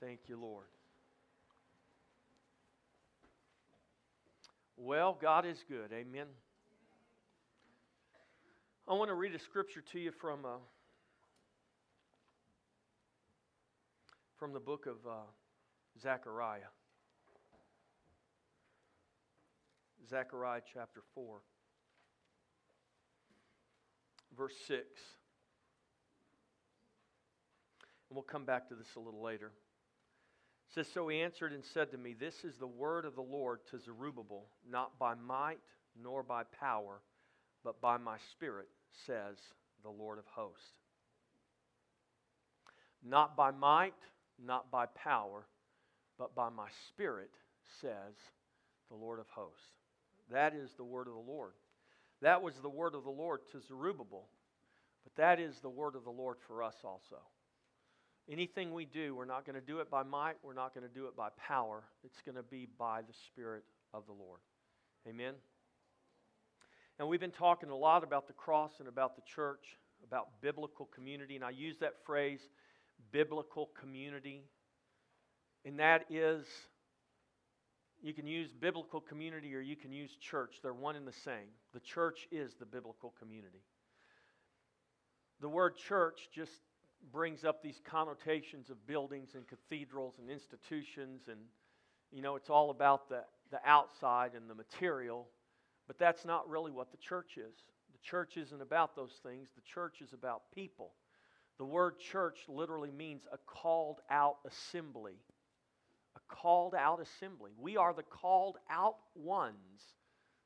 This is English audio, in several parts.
Thank you, Lord. Well, God is good. Amen. I want to read a scripture to you from, uh, from the book of uh, Zechariah. Zechariah chapter 4, verse 6. And we'll come back to this a little later. Says, So he answered and said to me, This is the word of the Lord to Zerubbabel, not by might nor by power, but by my spirit, says the Lord of hosts. Not by might, not by power, but by my spirit, says the Lord of hosts. That is the word of the Lord. That was the word of the Lord to Zerubbabel, but that is the word of the Lord for us also. Anything we do, we're not going to do it by might, we're not going to do it by power. It's going to be by the Spirit of the Lord. Amen? And we've been talking a lot about the cross and about the church, about biblical community, and I use that phrase, biblical community. And that is, you can use biblical community or you can use church. They're one and the same. The church is the biblical community. The word church just brings up these connotations of buildings and cathedrals and institutions and you know it's all about the, the outside and the material but that's not really what the church is. The church isn't about those things. The church is about people. The word church literally means a called out assembly. A called out assembly. We are the called out ones.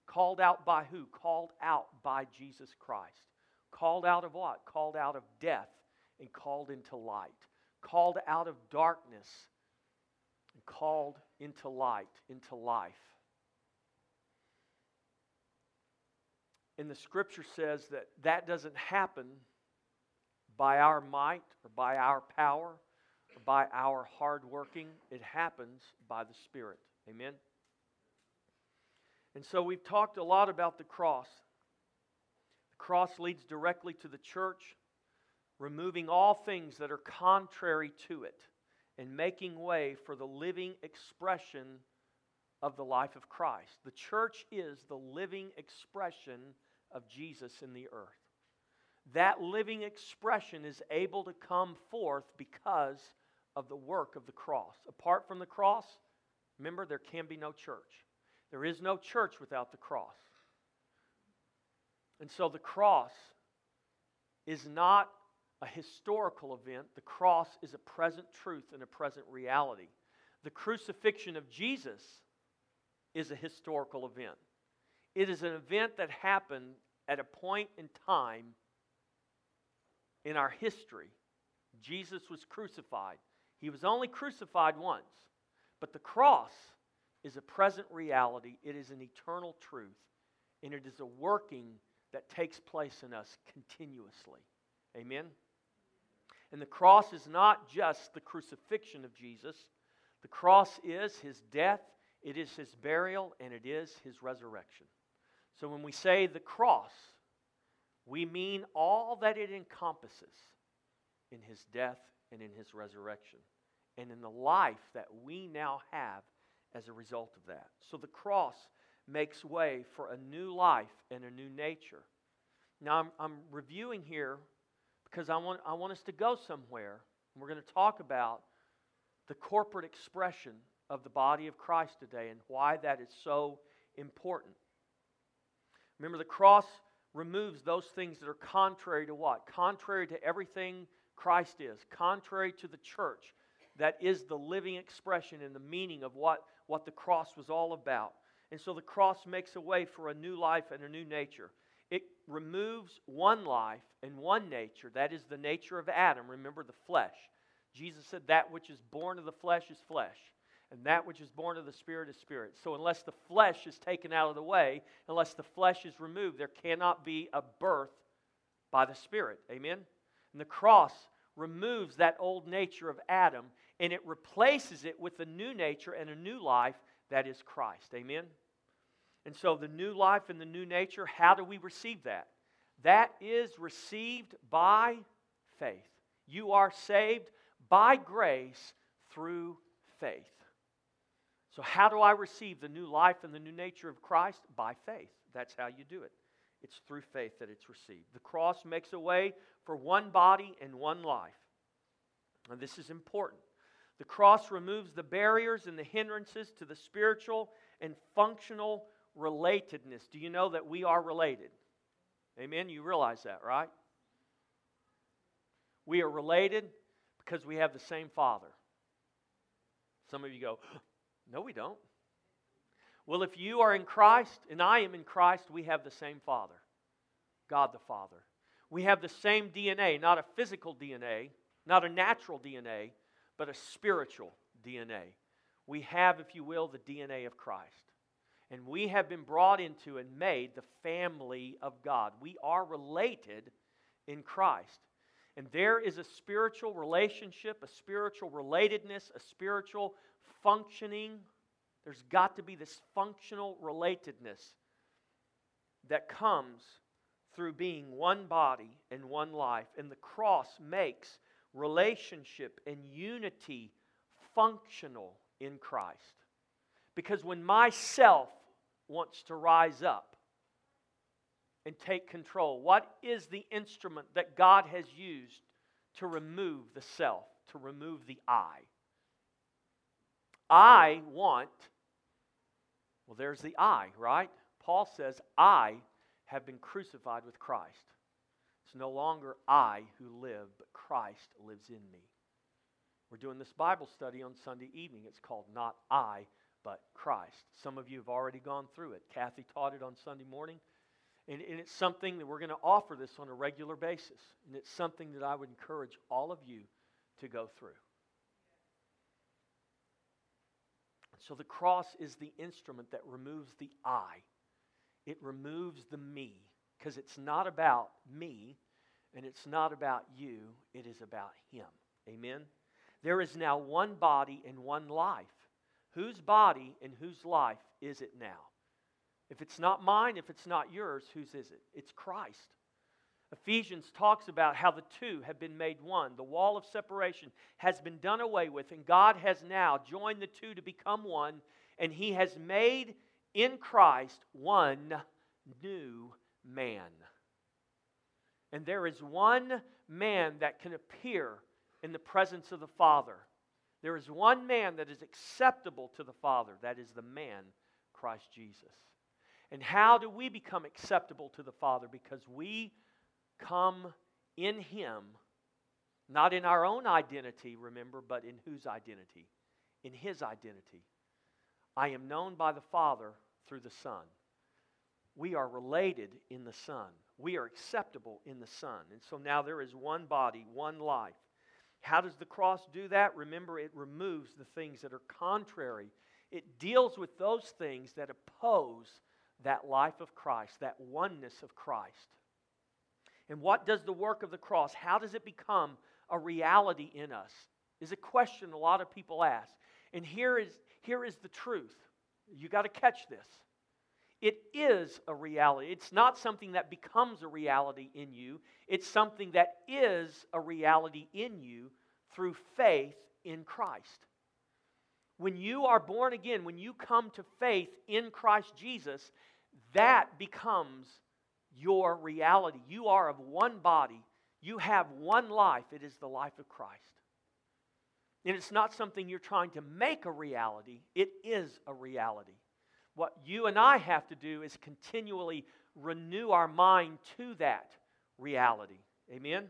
Called out by who? Called out by jesus christ. Called out of what? Called out of death and called into light, called out of darkness and called into light, into life. And the scripture says that that doesn't happen by our might or by our power or by our hard working. It happens by the Spirit. Amen? And so we've talked a lot about the cross. The cross leads directly to the church removing all things that are contrary to it and making way for the living expression of the life of Christ. The church is the living expression of Jesus in the earth. That living expression is able to come forth because of the work of the cross. Apart from the cross, remember, there can be no church. There is no church without the cross. And so the cross is not a historical event, the cross is a present truth and a present reality. The crucifixion of Jesus is a historical event. It is an event that happened at a point in time in our history. Jesus was crucified. He was only crucified once, but the cross is a present reality, it is an eternal truth, and it is a working that takes place in us continuously. Amen? And the cross is not just the crucifixion of Jesus, the cross is his death, it is his burial, and it is his resurrection. So when we say the cross, we mean all that it encompasses in his death and in his resurrection, and in the life that we now have as a result of that. So the cross makes way for a new life and a new nature. Now, I'm, I'm reviewing here because I want, I want us to go somewhere. We're going to talk about the corporate expression of the body of Christ today and why that is so important. Remember, the cross removes those things that are contrary to what? Contrary to everything Christ is, contrary to the church that is the living expression and the meaning of what, what the cross was all about. And so the cross makes a way for a new life and a new nature it removes one life and one nature. That is the nature of Adam. Remember the flesh. Jesus said, That which is born of the flesh is flesh, and that which is born of the Spirit is spirit. So, unless the flesh is taken out of the way, unless the flesh is removed, there cannot be a birth by the Spirit. Amen? And the cross removes that old nature of Adam and it replaces it with a new nature and a new life that is Christ. Amen? And so, the new life and the new nature, how do we receive that? That is received by faith. You are saved by grace through faith. So, how do I receive the new life and the new nature of Christ? By faith. That's how you do it. It's through faith that it's received. The cross makes a way for one body and one life. And this is important. The cross removes the barriers and the hindrances to the spiritual and functional relatedness. Do you know that we are related? Amen? You realize that, right? We are related because we have the same Father. Some of you go, no, we don't. Well, if you are in Christ and I am in Christ, we have the same Father, God the Father. We have the same DNA, not a physical DNA, not a natural DNA, but a spiritual DNA. We have, if you will, the DNA of Christ. And we have been brought into and made the family of God. We are related in Christ. And there is a spiritual relationship, a spiritual relatedness, a spiritual functioning. There's got to be this functional relatedness that comes through being one body and one life. And the cross makes relationship and unity functional in Christ. Because when myself wants to rise up and take control, what is the instrument that God has used to remove the self, to remove the I? I want, well, there's the I, right? Paul says, I have been crucified with Christ. It's no longer I who live, but Christ lives in me. We're doing this Bible study on Sunday evening. It's called Not I, but Christ. Some of you have already gone through it. Kathy taught it on Sunday morning. And, and it's something that we're going to offer this on a regular basis. And it's something that I would encourage all of you to go through. So the cross is the instrument that removes the I, it removes the me, because it's not about me and it's not about you, it is about Him. Amen? There is now one body and one life. Whose body and whose life is it now? If it's not mine, if it's not yours, whose is it? It's Christ. Ephesians talks about how the two have been made one. The wall of separation has been done away with, and God has now joined the two to become one, and He has made in Christ one new man. And there is one man that can appear in the presence of the Father. There is one man that is acceptable to the Father. That is the man, Christ Jesus. And how do we become acceptable to the Father? Because we come in Him, not in our own identity, remember, but in whose identity? In His identity. I am known by the Father through the Son. We are related in the Son. We are acceptable in the Son. And so now there is one body, one life. How does the cross do that? Remember, it removes the things that are contrary. It deals with those things that oppose that life of Christ, that oneness of Christ. And what does the work of the cross, how does it become a reality in us? Is a question a lot of people ask. And here is, here is the truth. You got to catch this. It is a reality. It's not something that becomes a reality in you, it's something that is a reality in you through faith in Christ. When you are born again, when you come to faith in Christ Jesus, that becomes your reality. You are of one body, you have one life. It is the life of Christ. And it's not something you're trying to make a reality, it is a reality. What you and I have to do is continually renew our mind to that reality. Amen?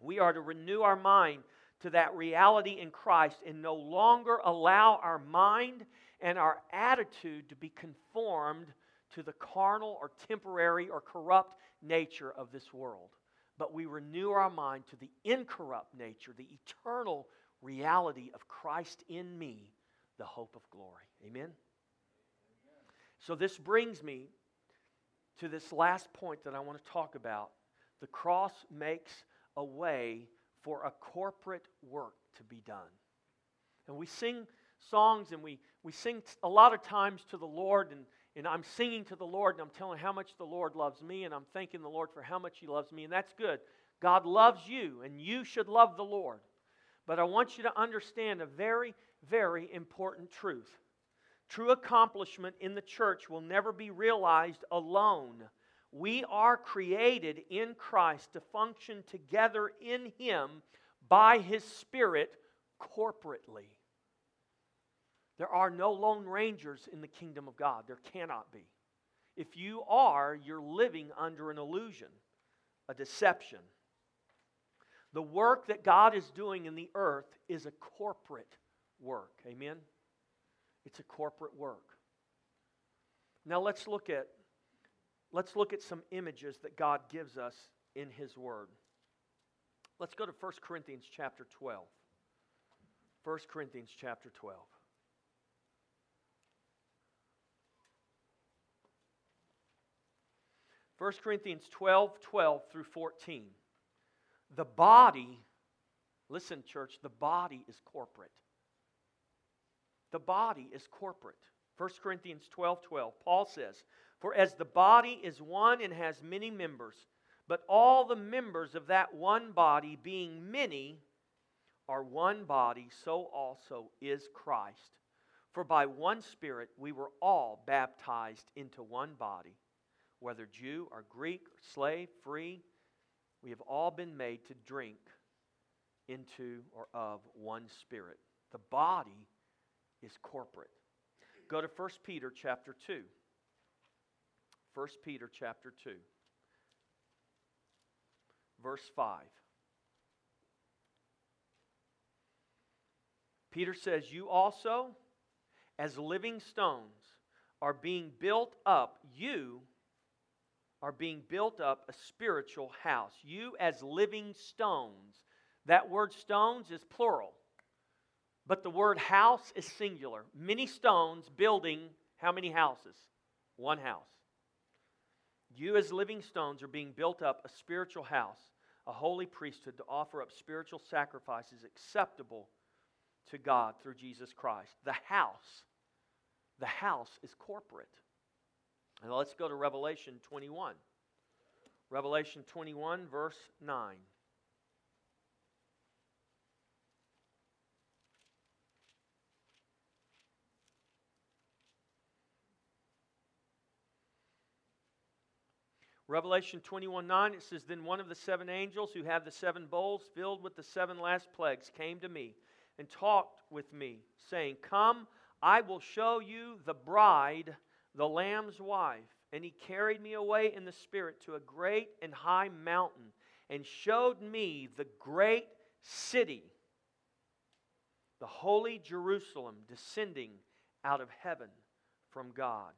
We are to renew our mind to that reality in Christ and no longer allow our mind and our attitude to be conformed to the carnal or temporary or corrupt nature of this world, but we renew our mind to the incorrupt nature, the eternal reality of Christ in me, the hope of glory. Amen? So, this brings me to this last point that I want to talk about. The cross makes a way for a corporate work to be done. And we sing songs and we, we sing a lot of times to the Lord, and and I'm singing to the Lord and I'm telling how much the Lord loves me and I'm thanking the Lord for how much He loves me, and that's good. God loves you, and you should love the Lord. But I want you to understand a very, very important truth. True accomplishment in the church will never be realized alone. We are created in Christ to function together in Him by His Spirit corporately. There are no lone rangers in the kingdom of God. There cannot be. If you are, you're living under an illusion, a deception. The work that God is doing in the earth is a corporate work. Amen? It's a corporate work. Now let's look at let's look at some images that God gives us in his word. Let's go to 1 Corinthians chapter 12. 1 Corinthians chapter 12. 1 Corinthians 12, 12 through 14. The body, listen, church, the body is corporate. The body is corporate. 1 Corinthians 12, 12. Paul says, For as the body is one and has many members, but all the members of that one body, being many, are one body, so also is Christ. For by one Spirit we were all baptized into one body whether Jew or Greek, or slave, free, we have all been made to drink into or of one spirit. The body is corporate. Go to 1 Peter chapter 2. 1 Peter chapter 2. Verse 5. Peter says, You also, as living stones, are being built up, you are being built up a spiritual house. You, as living stones, that word stones is plural, but the word house is singular. Many stones building how many houses? One house. You, as living stones, are being built up a spiritual house, a holy priesthood to offer up spiritual sacrifices acceptable to God through Jesus Christ. The house, the house is corporate. Let's go to Revelation 21. Revelation 21, verse 9. Revelation 21 9, it says, Then one of the seven angels who had the seven bowls filled with the seven last plagues came to me and talked with me, saying, Come, I will show you the bride the Lamb's wife. And he carried me away in the Spirit to a great and high mountain and showed me the great city, the holy Jerusalem, descending out of heaven from God.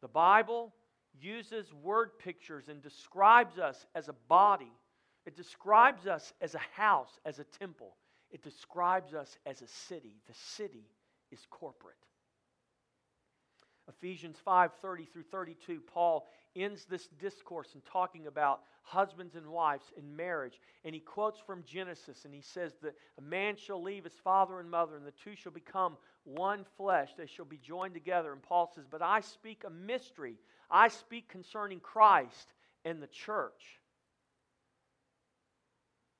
The Bible uses word pictures and describes us as a body. It describes us as a house, as a temple. It describes us as a city. The city is corporate. Ephesians 5 30 through 32, Paul ends this discourse in talking about husbands and wives in marriage. And he quotes from Genesis and he says that a man shall leave his father and mother, and the two shall become one flesh. They shall be joined together. And Paul says, But I speak a mystery. I speak concerning Christ and the church.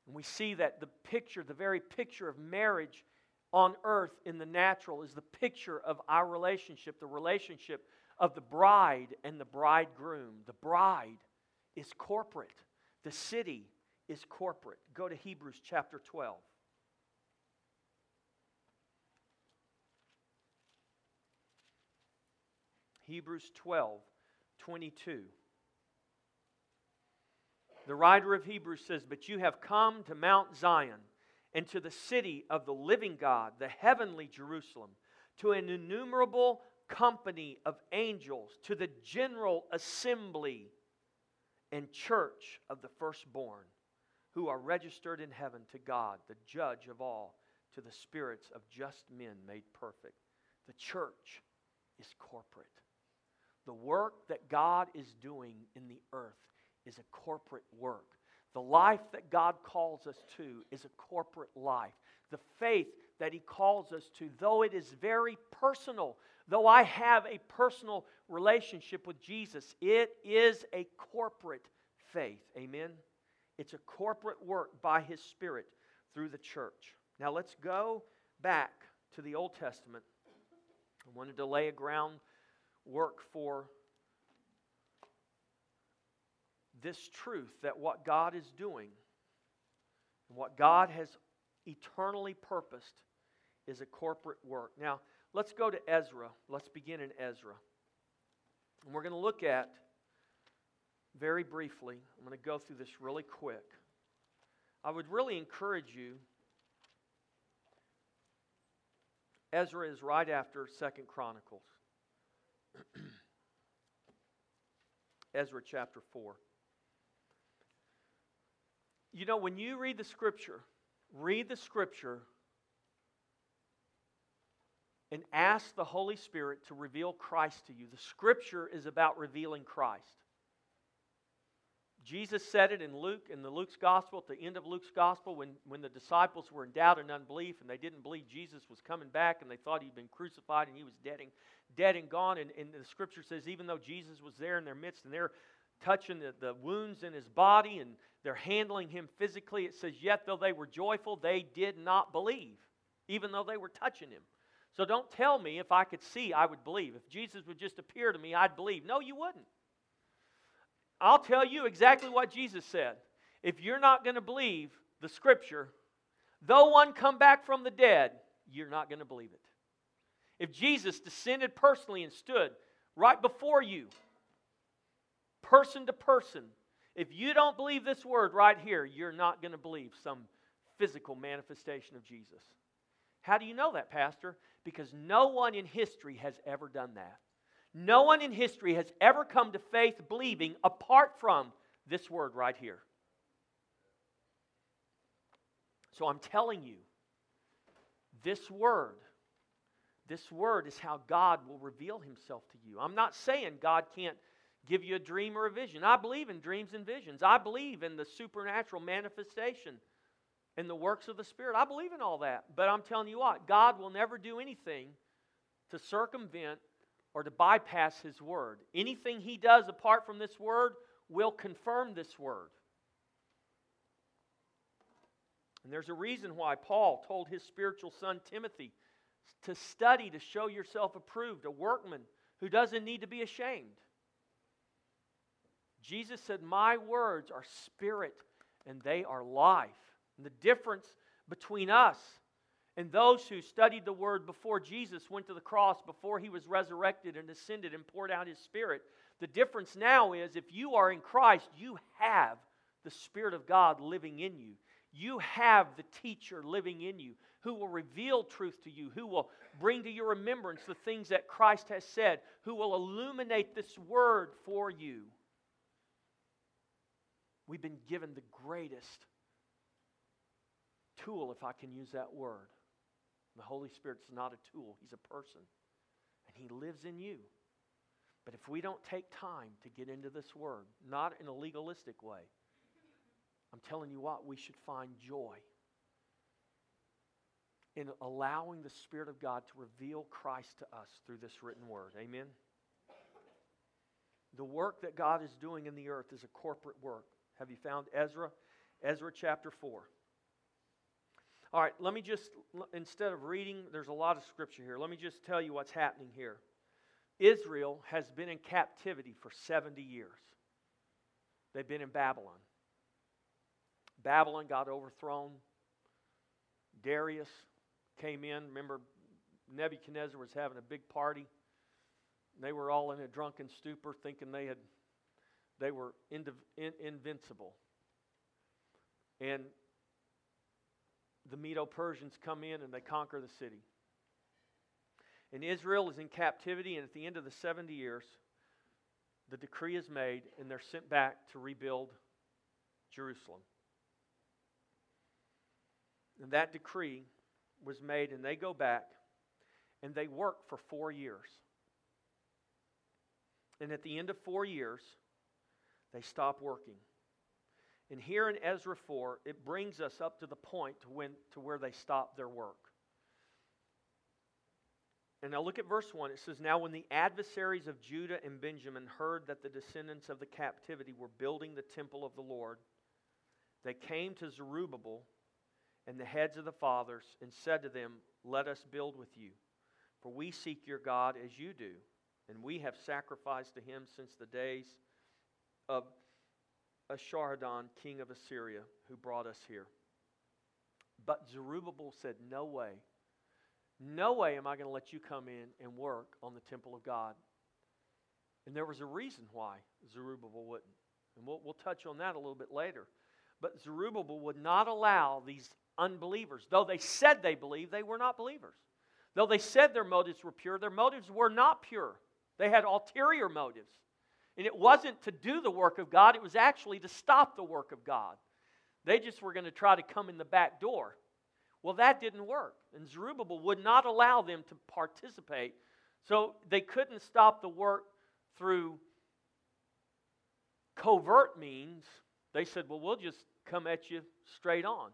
And we see that the picture, the very picture of marriage on earth in the natural is the picture of our relationship, the relationship of the bride and the bridegroom. The bride is corporate, the city is corporate. Go to Hebrews chapter 12. Hebrews 12, 22. The writer of Hebrews says, But you have come to Mount Zion and to the city of the living God, the heavenly Jerusalem, to an innumerable company of angels, to the general assembly and church of the firstborn, who are registered in heaven to God, the judge of all, to the spirits of just men made perfect. The church is corporate. The work that God is doing in the earth is a corporate work. The life that God calls us to is a corporate life. The faith that He calls us to, though it is very personal, though I have a personal relationship with Jesus, it is a corporate faith. Amen? It's a corporate work by His Spirit through the church. Now let's go back to the Old Testament. I wanted to lay a groundwork for this truth that what God is doing, and what God has eternally purposed, is a corporate work. Now, let's go to Ezra. Let's begin in Ezra. And we're going to look at, very briefly, I'm going to go through this really quick. I would really encourage you. Ezra is right after Second Chronicles. Ezra chapter 4. You know, when you read the scripture, read the scripture and ask the Holy Spirit to reveal Christ to you. The scripture is about revealing Christ. Jesus said it in Luke, in the Luke's gospel, at the end of Luke's gospel, when, when the disciples were in doubt and unbelief, and they didn't believe Jesus was coming back, and they thought he'd been crucified and he was dead and, dead and gone. And, and the scripture says, even though Jesus was there in their midst, and they're touching the, the wounds in his body, and they're handling him physically, it says, Yet though they were joyful, they did not believe, even though they were touching him. So don't tell me if I could see, I would believe. If Jesus would just appear to me, I'd believe. No, you wouldn't. I'll tell you exactly what Jesus said. If you're not going to believe the scripture, though one come back from the dead, you're not going to believe it. If Jesus descended personally and stood right before you, person to person, if you don't believe this word right here, you're not going to believe some physical manifestation of Jesus. How do you know that, Pastor? because no one in history has ever done that. No one in history has ever come to faith believing apart from this word right here. So I'm telling you, this word, this word is how God will reveal himself to you. I'm not saying God can't give you a dream or a vision. I believe in dreams and visions. I believe in the supernatural manifestation and the works of the Spirit. I believe in all that. But I'm telling you what, God will never do anything to circumvent or to bypass His Word. Anything He does apart from this Word will confirm this Word. And there's a reason why Paul told his spiritual son Timothy to study to show yourself approved, a workman who doesn't need to be ashamed. Jesus said, My words are spirit and they are life. And the difference between us and those who studied the word before Jesus went to the cross, before he was resurrected and ascended and poured out his spirit, the difference now is if you are in Christ, you have the Spirit of God living in you. You have the teacher living in you who will reveal truth to you, who will bring to your remembrance the things that Christ has said, who will illuminate this word for you. We've been given the greatest tool, if I can use that word. The Holy Spirit's not a tool, He's a person. And He lives in you. But if we don't take time to get into this word, not in a legalistic way, I'm telling you what, we should find joy in allowing the Spirit of God to reveal Christ to us through this written word. Amen? The work that God is doing in the earth is a corporate work. Have you found Ezra? Ezra chapter 4. All right, let me just, instead of reading, there's a lot of scripture here. Let me just tell you what's happening here. Israel has been in captivity for 70 years. They've been in Babylon. Babylon got overthrown. Darius came in. Remember, Nebuchadnezzar was having a big party. They were all in a drunken stupor, thinking they had they were in, in, invincible. And the Medo Persians come in and they conquer the city. And Israel is in captivity, and at the end of the 70 years, the decree is made, and they're sent back to rebuild Jerusalem. And that decree was made, and they go back and they work for four years. And at the end of four years, they stop working. And here in Ezra 4, it brings us up to the point to, when, to where they stop their work. And now look at verse 1. It says, Now when the adversaries of Judah and Benjamin heard that the descendants of the captivity were building the temple of the Lord, they came to Zerubbabel and the heads of the fathers, and said to them, Let us build with you, for we seek your God as you do, and we have sacrificed to him since the days of Esarhaddon, king of Assyria, who brought us here. But Zerubbabel said, No way. No way am I going to let you come in and work on the temple of God. And there was a reason why Zerubbabel wouldn't. And we'll, we'll touch on that a little bit later. But Zerubbabel would not allow these unbelievers, though they said they believed, they were not believers. Though they said their motives were pure, their motives were not pure. They had ulterior motives. And it wasn't to do the work of God, it was actually to stop the work of God. They just were going to try to come in the back door. Well, that didn't work. And Zerubbabel would not allow them to participate. So they couldn't stop the work through covert means. They said, well, we'll just come at you straight on.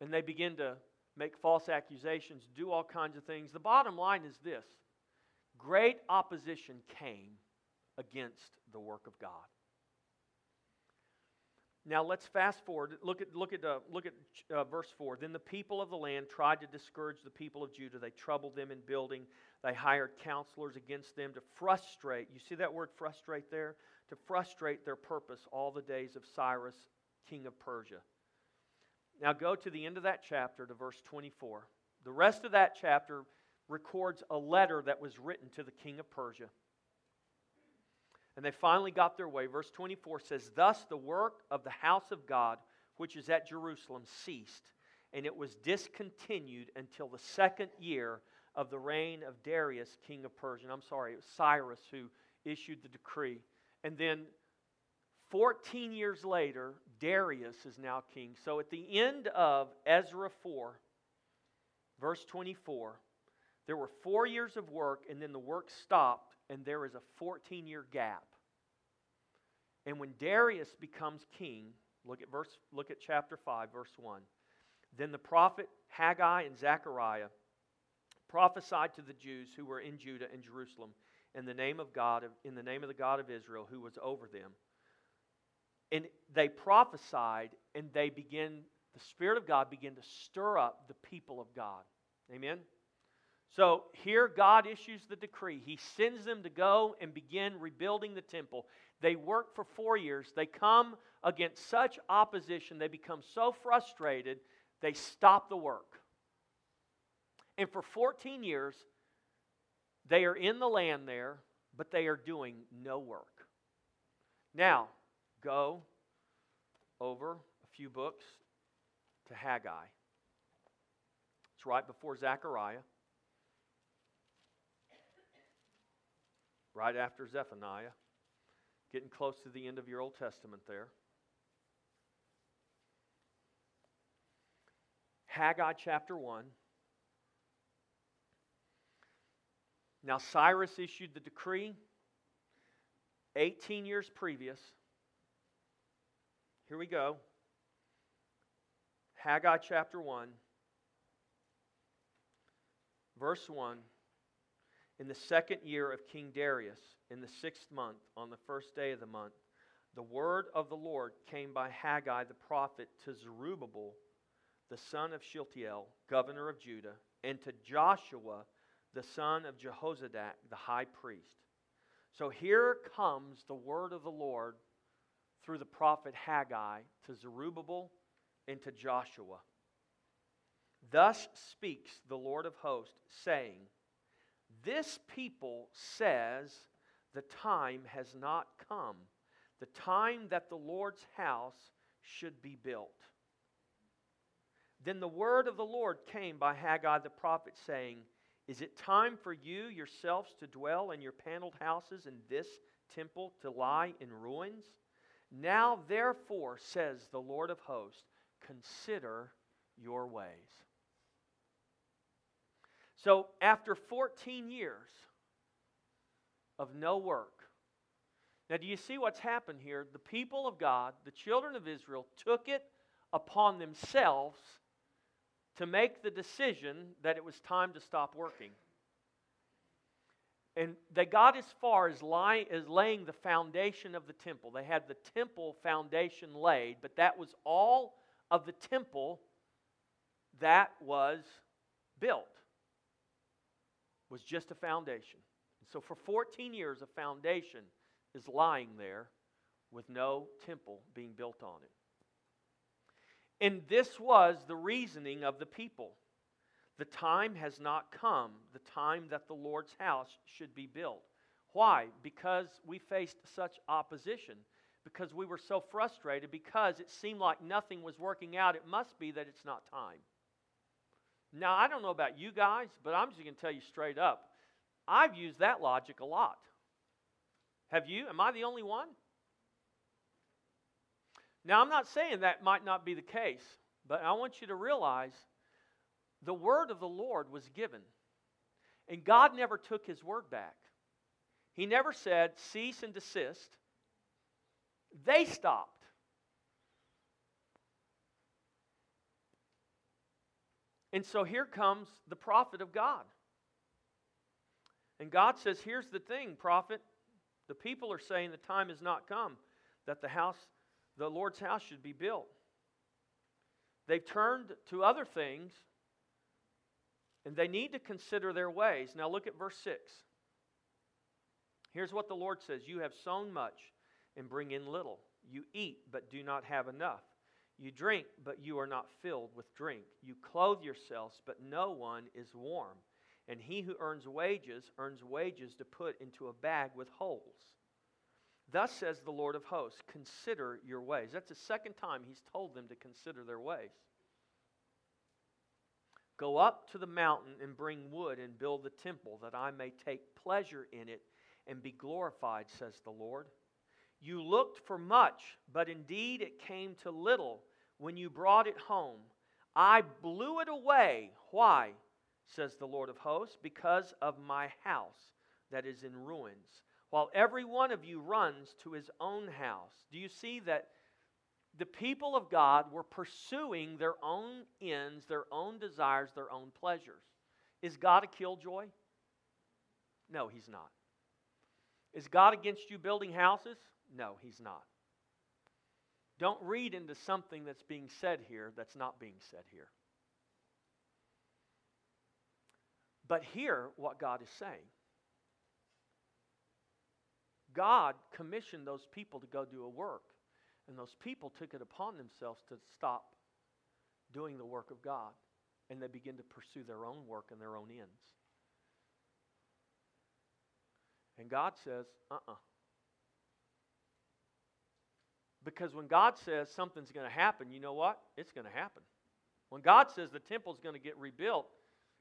And they begin to make false accusations, do all kinds of things. The bottom line is this great opposition came against the work of God. Now let's fast forward. Look at look at uh, look at uh, verse four. Then the people of the land tried to discourage the people of Judah. They troubled them in building. They hired counselors against them to frustrate. You see that word frustrate there? To frustrate their purpose all the days of Cyrus, king of Persia. Now go to the end of that chapter to verse 24. The rest of that chapter records a letter that was written to the king of Persia. And they finally got their way. Verse 24 says, Thus the work of the house of God, which is at Jerusalem, ceased, and it was discontinued until the second year of the reign of Darius, king of Persia. I'm sorry, it was Cyrus who issued the decree. And then 14 years later, Darius is now king. So at the end of Ezra 4, verse 24, there were four years of work, and then the work stopped, and there is a 14 year gap. And when Darius becomes king, look at verse look at chapter 5 verse 1. Then the prophet Haggai and Zechariah prophesied to the Jews who were in Judah and Jerusalem in the name of God in the name of the God of Israel who was over them. And they prophesied and they begin the spirit of God began to stir up the people of God. Amen. So here God issues the decree. He sends them to go and begin rebuilding the temple. They work for four years. They come against such opposition, they become so frustrated, they stop the work. And for 14 years, they are in the land there, but they are doing no work. Now, go over a few books to Haggai. It's right before Zechariah, right after Zephaniah. Getting close to the end of your Old Testament there. Haggai chapter 1. Now, Cyrus issued the decree 18 years previous. Here we go. Haggai chapter 1, verse 1 in the second year of King Darius, in the sixth month, on the first day of the month, the word of the Lord came by Haggai the prophet to Zerubbabel, the son of Shealtiel, governor of Judah, and to Joshua, the son of Jehozadak, the high priest. So here comes the word of the Lord through the prophet Haggai to Zerubbabel and to Joshua. Thus speaks the Lord of hosts, saying, this people says the time has not come, the time that the Lord's house should be built. Then the word of the Lord came by Haggai the prophet, saying, Is it time for you yourselves to dwell in your paneled houses and this temple to lie in ruins? Now, therefore, says the Lord of hosts, consider your ways. So, after 14 years of no work, now do you see what's happened here? The people of God, the children of Israel, took it upon themselves to make the decision that it was time to stop working. And they got as far as, lie, as laying the foundation of the temple. They had the temple foundation laid, but that was all of the temple that was built was just a foundation. So for 14 years, a foundation is lying there with no temple being built on it. And this was the reasoning of the people. The time has not come, the time that the Lord's house should be built. Why? Because we faced such opposition, because we were so frustrated, because it seemed like nothing was working out. It must be that it's not time. Now, I don't know about you guys, but I'm just going to tell you straight up. I've used that logic a lot. Have you? Am I the only one? Now, I'm not saying that might not be the case, but I want you to realize the word of the Lord was given. And God never took his word back. He never said, cease and desist. They stopped. And so here comes the prophet of God. And God says, Here's the thing, prophet. The people are saying the time has not come that the house, the Lord's house, should be built. They've turned to other things, and they need to consider their ways. Now look at verse 6. Here's what the Lord says You have sown much and bring in little. You eat, but do not have enough. You drink, but you are not filled with drink. You clothe yourselves, but no one is warm. And he who earns wages earns wages to put into a bag with holes. Thus says the Lord of hosts Consider your ways. That's the second time he's told them to consider their ways. Go up to the mountain and bring wood and build the temple, that I may take pleasure in it and be glorified, says the Lord. You looked for much, but indeed it came to little when you brought it home. I blew it away. Why? says the Lord of hosts, because of my house that is in ruins, while every one of you runs to his own house. Do you see that the people of God were pursuing their own ends, their own desires, their own pleasures? Is God a killjoy? No, he's not. Is God against you building houses? No, he's not. Don't read into something that's being said here that's not being said here. But hear what God is saying. God commissioned those people to go do a work, and those people took it upon themselves to stop doing the work of God, and they begin to pursue their own work and their own ends. And God says, uh uh-uh. uh because when God says something's going to happen, you know what? It's going to happen. When God says the temple's going to get rebuilt,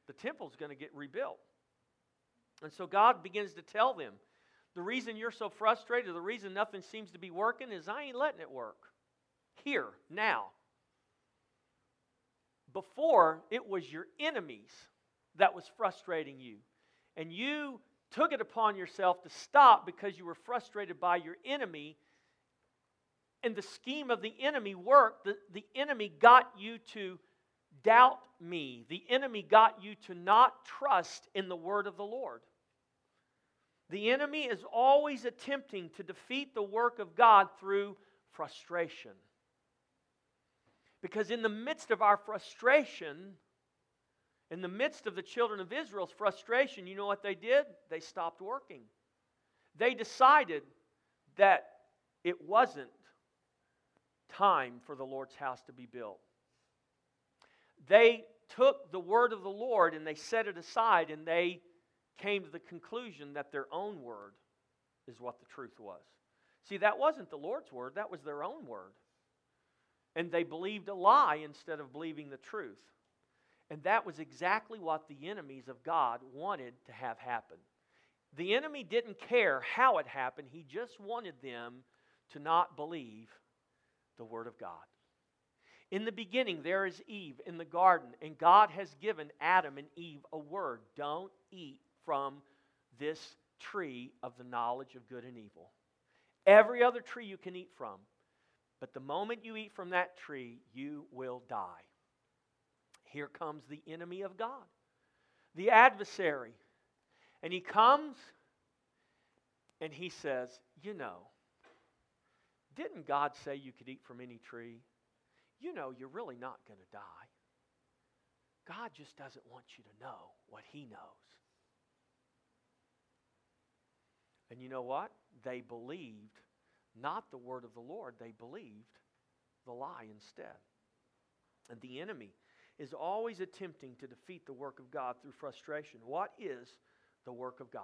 the temple's going to get rebuilt. And so God begins to tell them the reason you're so frustrated, the reason nothing seems to be working is I ain't letting it work. Here, now. Before, it was your enemies that was frustrating you. And you took it upon yourself to stop because you were frustrated by your enemy and the scheme of the enemy worked, the, the enemy got you to doubt me. The enemy got you to not trust in the word of the Lord. The enemy is always attempting to defeat the work of God through frustration. Because in the midst of our frustration, in the midst of the children of Israel's frustration, you know what they did? They stopped working. They decided that it wasn't time for the Lord's house to be built. They took the word of the Lord and they set it aside and they came to the conclusion that their own word is what the truth was. See, that wasn't the Lord's word, that was their own word. And they believed a lie instead of believing the truth. And that was exactly what the enemies of God wanted to have happen. The enemy didn't care how it happened, he just wanted them to not believe the Word of God. In the beginning, there is Eve in the garden, and God has given Adam and Eve a word don't eat from this tree of the knowledge of good and evil. Every other tree you can eat from, but the moment you eat from that tree, you will die. Here comes the enemy of God, the adversary. And he comes and he says, You know, didn't God say you could eat from any tree? You know you're really not going to die. God just doesn't want you to know what He knows. And you know what? They believed not the word of the Lord, they believed the lie instead. And the enemy is always attempting to defeat the work of God through frustration. What is the work of God?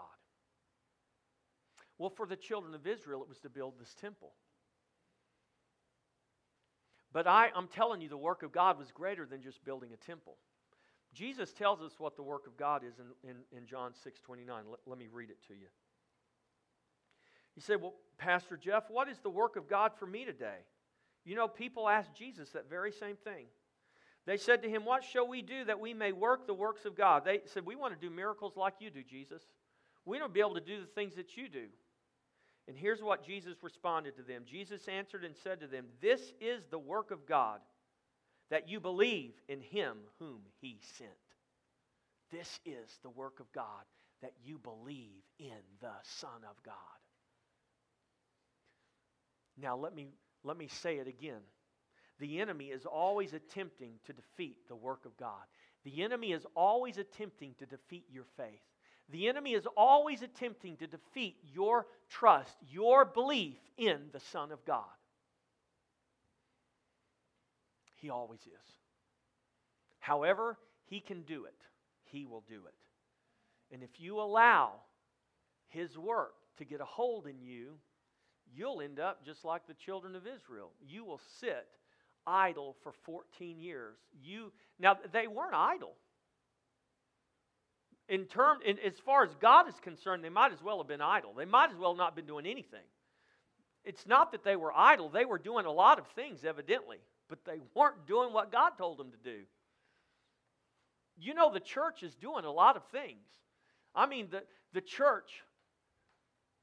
Well, for the children of Israel, it was to build this temple. But I, I'm telling you, the work of God was greater than just building a temple. Jesus tells us what the work of God is in, in, in John 6 29. Let, let me read it to you. He said, Well, Pastor Jeff, what is the work of God for me today? You know, people asked Jesus that very same thing. They said to him, What shall we do that we may work the works of God? They said, We want to do miracles like you do, Jesus. We don't be able to do the things that you do. And here's what Jesus responded to them Jesus answered and said to them, This is the work of God, that you believe in him whom he sent. This is the work of God, that you believe in the Son of God. Now, let me, let me say it again. The enemy is always attempting to defeat the work of God. The enemy is always attempting to defeat your faith. The enemy is always attempting to defeat your trust, your belief in the Son of God. He always is. However, he can do it, he will do it. And if you allow his work to get a hold in you, you'll end up just like the children of Israel. You will sit idle for 14 years. You now they weren't idle. In term, in, as far as God is concerned, they might as well have been idle. They might as well not been doing anything. It's not that they were idle; they were doing a lot of things, evidently, but they weren't doing what God told them to do. You know, the church is doing a lot of things. I mean, the, the church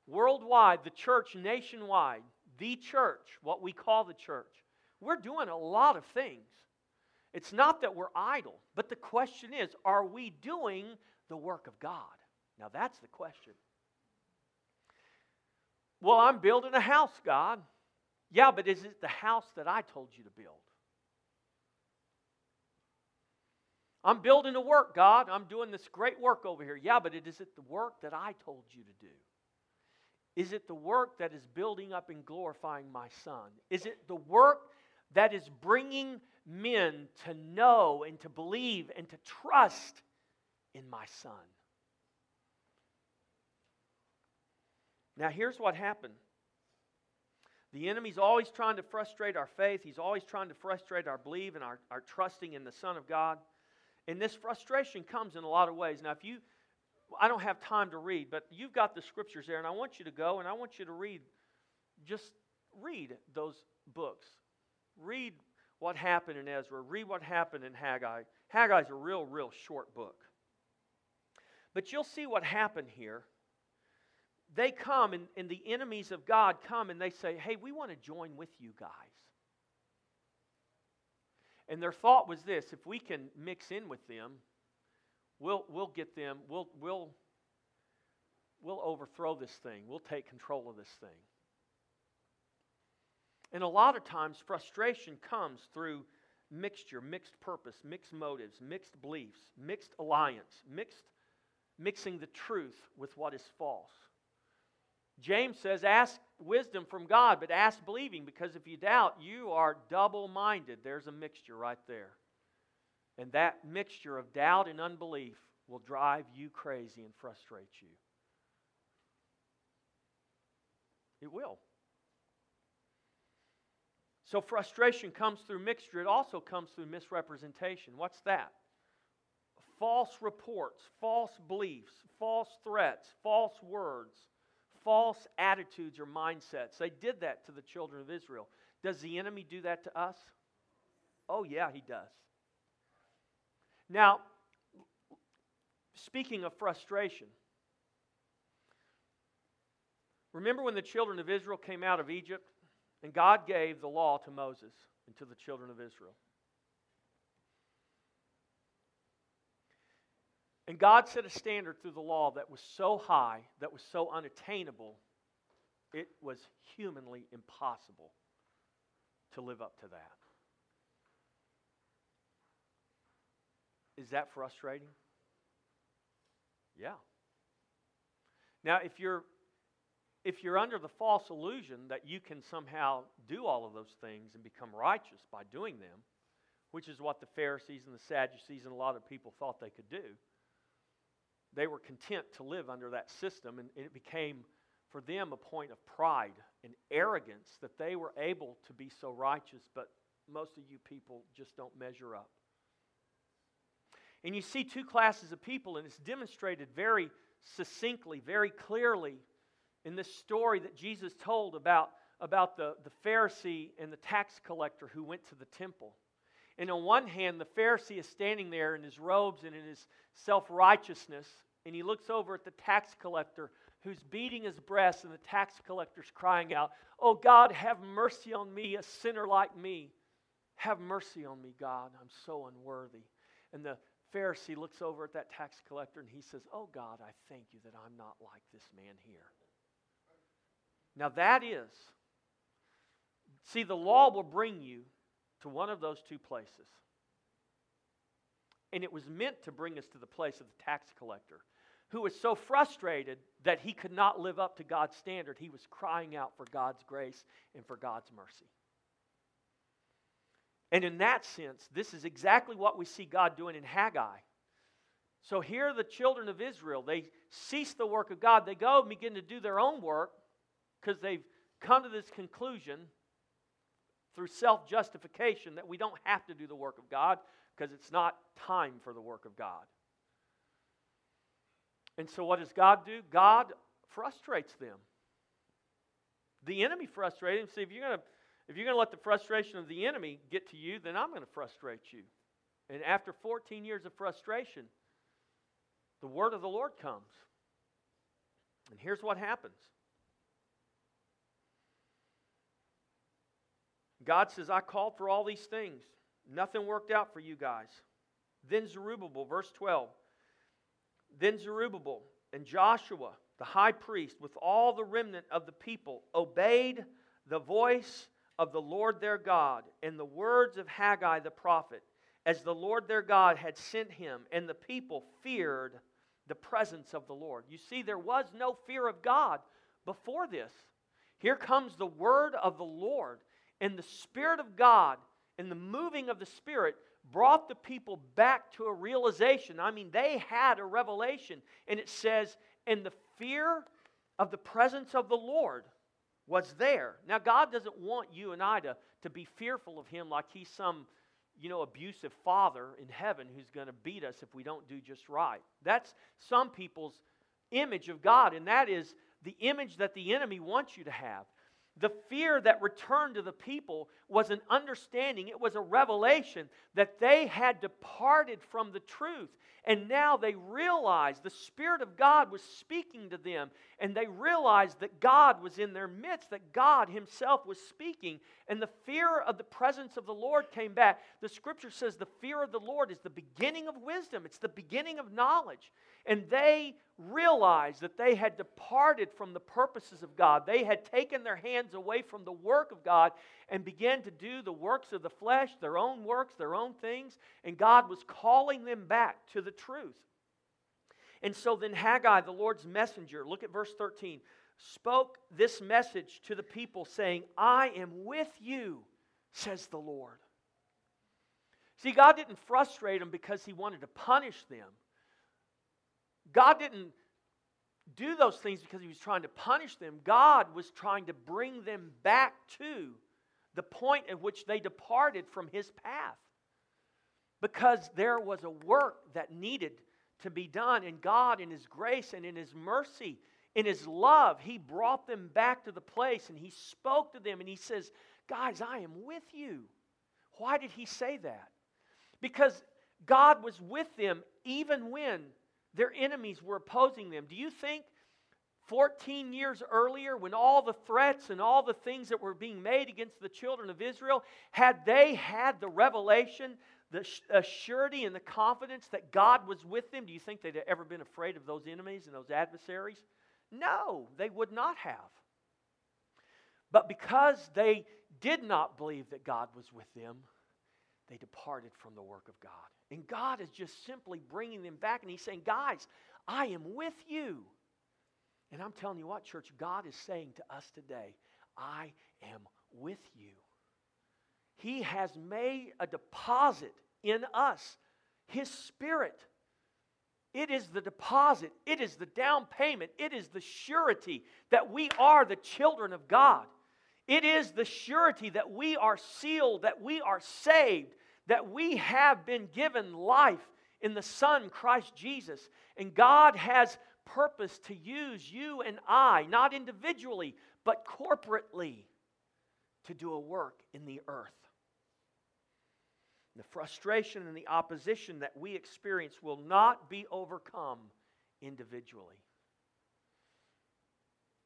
worldwide, the church nationwide, the church, what we call the church, we're doing a lot of things. It's not that we're idle, but the question is are we doing the work of God? Now, that's the question. Well, I'm building a house, God. Yeah, but is it the house that I told you to build? I'm building a work, God. I'm doing this great work over here. Yeah, but is it the work that I told you to do? Is it the work that is building up and glorifying my Son? Is it the work that is bringing men to know and to believe and to trust in my Son? Now, here's what happened. The enemy's always trying to frustrate our faith. He's always trying to frustrate our belief and our, our trusting in the Son of God. And this frustration comes in a lot of ways. Now, if you I don't have time to read, but you've got the scriptures there, and I want you to go and I want you to read, just read those books. Read what happened in Ezra, read what happened in Haggai. Haggai's a real, real short book. But you'll see what happened here. They come, and, and the enemies of God come and they say, Hey, we want to join with you guys. And their thought was this if we can mix in with them, We'll, we'll get them, we'll, we'll, we'll overthrow this thing. We'll take control of this thing. And a lot of times, frustration comes through mixture, mixed purpose, mixed motives, mixed beliefs, mixed alliance, mixed, mixing the truth with what is false. James says, Ask wisdom from God, but ask believing, because if you doubt, you are double minded. There's a mixture right there. And that mixture of doubt and unbelief will drive you crazy and frustrate you. It will. So, frustration comes through mixture. It also comes through misrepresentation. What's that? False reports, false beliefs, false threats, false words, false attitudes or mindsets. They did that to the children of Israel. Does the enemy do that to us? Oh, yeah, he does. Now, speaking of frustration, remember when the children of Israel came out of Egypt and God gave the law to Moses and to the children of Israel? And God set a standard through the law that was so high, that was so unattainable, it was humanly impossible to live up to that. Is that frustrating? Yeah. Now, if you're if you're under the false illusion that you can somehow do all of those things and become righteous by doing them, which is what the Pharisees and the Sadducees and a lot of people thought they could do, they were content to live under that system, and it became for them a point of pride and arrogance that they were able to be so righteous, but most of you people just don't measure up. And you see two classes of people, and it's demonstrated very succinctly, very clearly in this story that Jesus told about, about the, the Pharisee and the tax collector who went to the temple. And on one hand, the Pharisee is standing there in his robes and in his self righteousness, and he looks over at the tax collector who's beating his breast, and the tax collector's crying out, Oh God, have mercy on me, a sinner like me. Have mercy on me, God. I'm so unworthy. And the Pharisee looks over at that tax collector and he says, Oh God, I thank you that I'm not like this man here. Now that is, see, the law will bring you to one of those two places. And it was meant to bring us to the place of the tax collector, who was so frustrated that he could not live up to God's standard. He was crying out for God's grace and for God's mercy. And in that sense, this is exactly what we see God doing in Haggai. So here, the children of Israel, they cease the work of God. They go and begin to do their own work because they've come to this conclusion through self justification that we don't have to do the work of God because it's not time for the work of God. And so, what does God do? God frustrates them. The enemy frustrates them. See, if you're going to if you're going to let the frustration of the enemy get to you, then I'm going to frustrate you. And after 14 years of frustration, the word of the Lord comes. And here's what happens God says, I called for all these things. Nothing worked out for you guys. Then Zerubbabel, verse 12. Then Zerubbabel and Joshua, the high priest, with all the remnant of the people, obeyed the voice of the Lord their God and the words of Haggai the prophet, as the Lord their God had sent him, and the people feared the presence of the Lord. You see, there was no fear of God before this. Here comes the word of the Lord, and the Spirit of God and the moving of the Spirit brought the people back to a realization. I mean, they had a revelation, and it says, and the fear of the presence of the Lord was there. Now, God doesn't want you and I to, to be fearful of Him like He's some, you know, abusive father in heaven who's going to beat us if we don't do just right. That's some people's image of God, and that is the image that the enemy wants you to have. The fear that returned to the people was an understanding, it was a revelation that they had departed from the truth. And now they realized the Spirit of God was speaking to them, and they realized that God was in their midst, that God Himself was speaking, and the fear of the presence of the Lord came back. The scripture says the fear of the Lord is the beginning of wisdom, it's the beginning of knowledge. And they realized that they had departed from the purposes of God. They had taken their hands away from the work of God and began to do the works of the flesh, their own works, their own things, and God was calling them back to the truth. And so then Haggai, the Lord's messenger, look at verse 13, spoke this message to the people, saying, I am with you, says the Lord. See, God didn't frustrate them because he wanted to punish them. God didn't do those things because he was trying to punish them. God was trying to bring them back to the point at which they departed from his path. Because there was a work that needed to be done, and God, in his grace and in his mercy, in his love, he brought them back to the place and he spoke to them and he says, Guys, I am with you. Why did he say that? Because God was with them even when their enemies were opposing them. Do you think 14 years earlier, when all the threats and all the things that were being made against the children of Israel, had they had the revelation, the uh, surety, and the confidence that God was with them, do you think they'd have ever been afraid of those enemies and those adversaries? No, they would not have. But because they did not believe that God was with them, they departed from the work of God. And God is just simply bringing them back, and He's saying, Guys, I am with you. And I'm telling you what, church, God is saying to us today, I am with you. He has made a deposit in us, His Spirit. It is the deposit, it is the down payment, it is the surety that we are the children of God. It is the surety that we are sealed, that we are saved, that we have been given life in the Son, Christ Jesus. And God has purpose to use you and I, not individually, but corporately, to do a work in the earth. The frustration and the opposition that we experience will not be overcome individually.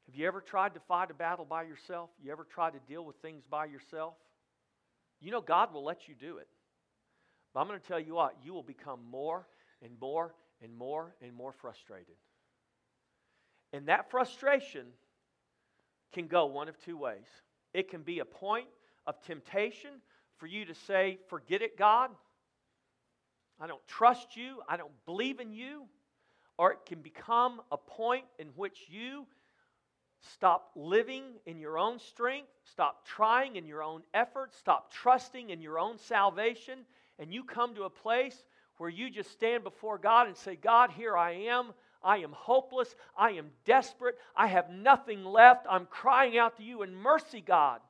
Have you ever tried to fight a battle by yourself? You ever tried to deal with things by yourself? You know God will let you do it. But I'm going to tell you what, you will become more and more and more and more frustrated. And that frustration can go one of two ways. It can be a point of temptation for you to say, Forget it, God. I don't trust you. I don't believe in you. Or it can become a point in which you stop living in your own strength, stop trying in your own effort, stop trusting in your own salvation, and you come to a place where you just stand before God and say, God, here I am. I am hopeless. I am desperate. I have nothing left. I'm crying out to you in mercy, God.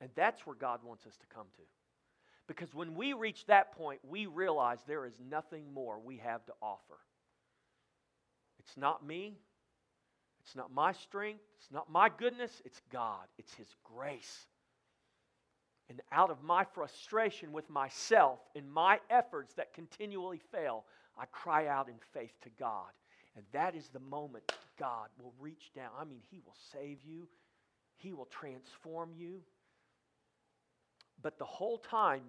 And that's where God wants us to come to. Because when we reach that point, we realize there is nothing more we have to offer. It's not me. It's not my strength. It's not my goodness. It's God. It's His grace. And out of my frustration with myself and my efforts that continually fail, I cry out in faith to God. And that is the moment God will reach down. I mean, He will save you, He will transform you. But the whole time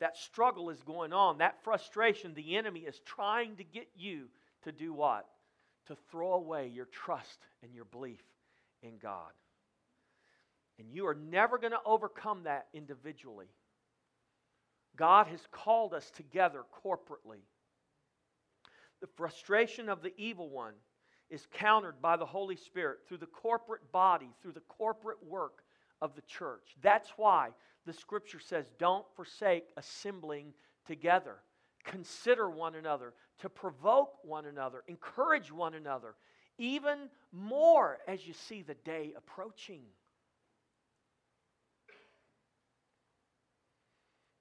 that struggle is going on, that frustration, the enemy is trying to get you to do what? To throw away your trust and your belief in God. And you are never going to overcome that individually. God has called us together corporately. The frustration of the evil one is countered by the Holy Spirit through the corporate body, through the corporate work of the church. That's why the scripture says, don't forsake assembling together. Consider one another, to provoke one another, encourage one another, even more as you see the day approaching.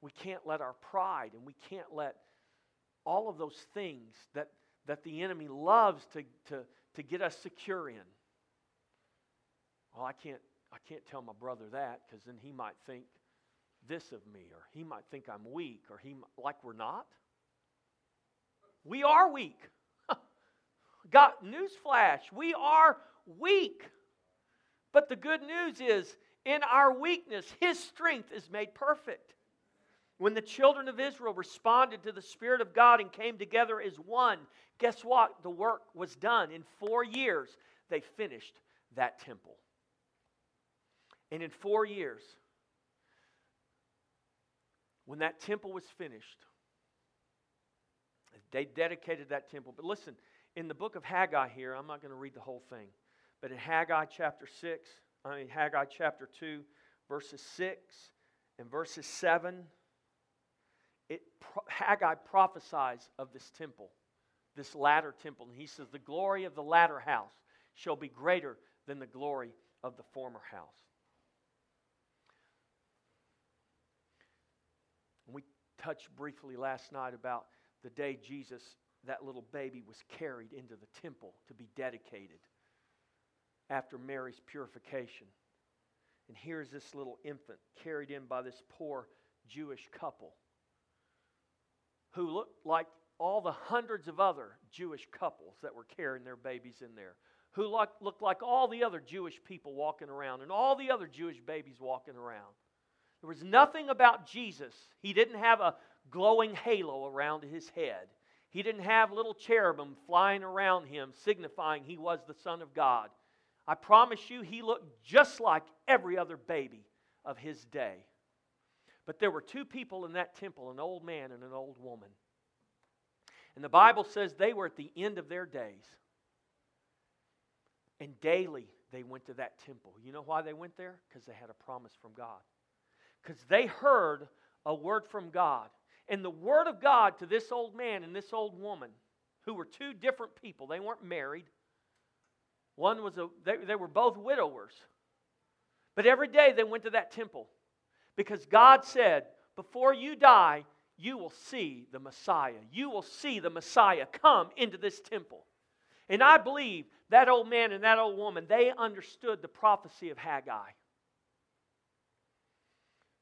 We can't let our pride and we can't let all of those things that, that the enemy loves to, to, to get us secure in. Well, I can't, I can't tell my brother that because then he might think this of me, or he might think I'm weak, or he like we're not. We are weak. Got newsflash. We are weak. But the good news is, in our weakness, His strength is made perfect. When the children of Israel responded to the Spirit of God and came together as one, guess what? The work was done. In four years, they finished that temple. And in four years, when that temple was finished, they dedicated that temple. But listen, in the book of Haggai here, I'm not going to read the whole thing, but in Haggai chapter 6, I mean, Haggai chapter 2, verses 6 and verses 7 it, Haggai prophesies of this temple, this latter temple. And he says, The glory of the latter house shall be greater than the glory of the former house. We touched briefly last night about the day Jesus, that little baby, was carried into the temple to be dedicated after Mary's purification. And here's this little infant carried in by this poor Jewish couple who looked like all the hundreds of other Jewish couples that were carrying their babies in there, who looked, like all the other Jewish people walking around and all the other Jewish babies walking around. There was nothing about Jesus. He didn't have a glowing halo around his head. He didn't have little cherubim flying around him, signifying he was the Son of God. I promise you, he looked just like every other baby of his day. But there were two people in that temple an old man and an old woman. And the Bible says they were at the end of their days. And daily they went to that temple. You know why they went there? Because they had a promise from God. Because they heard a word from God. And the word of God to this old man and this old woman, who were two different people, they weren't married. One was a, they, they were both widowers. But every day they went to that temple because God said, Before you die, you will see the Messiah. You will see the Messiah come into this temple. And I believe that old man and that old woman, they understood the prophecy of Haggai.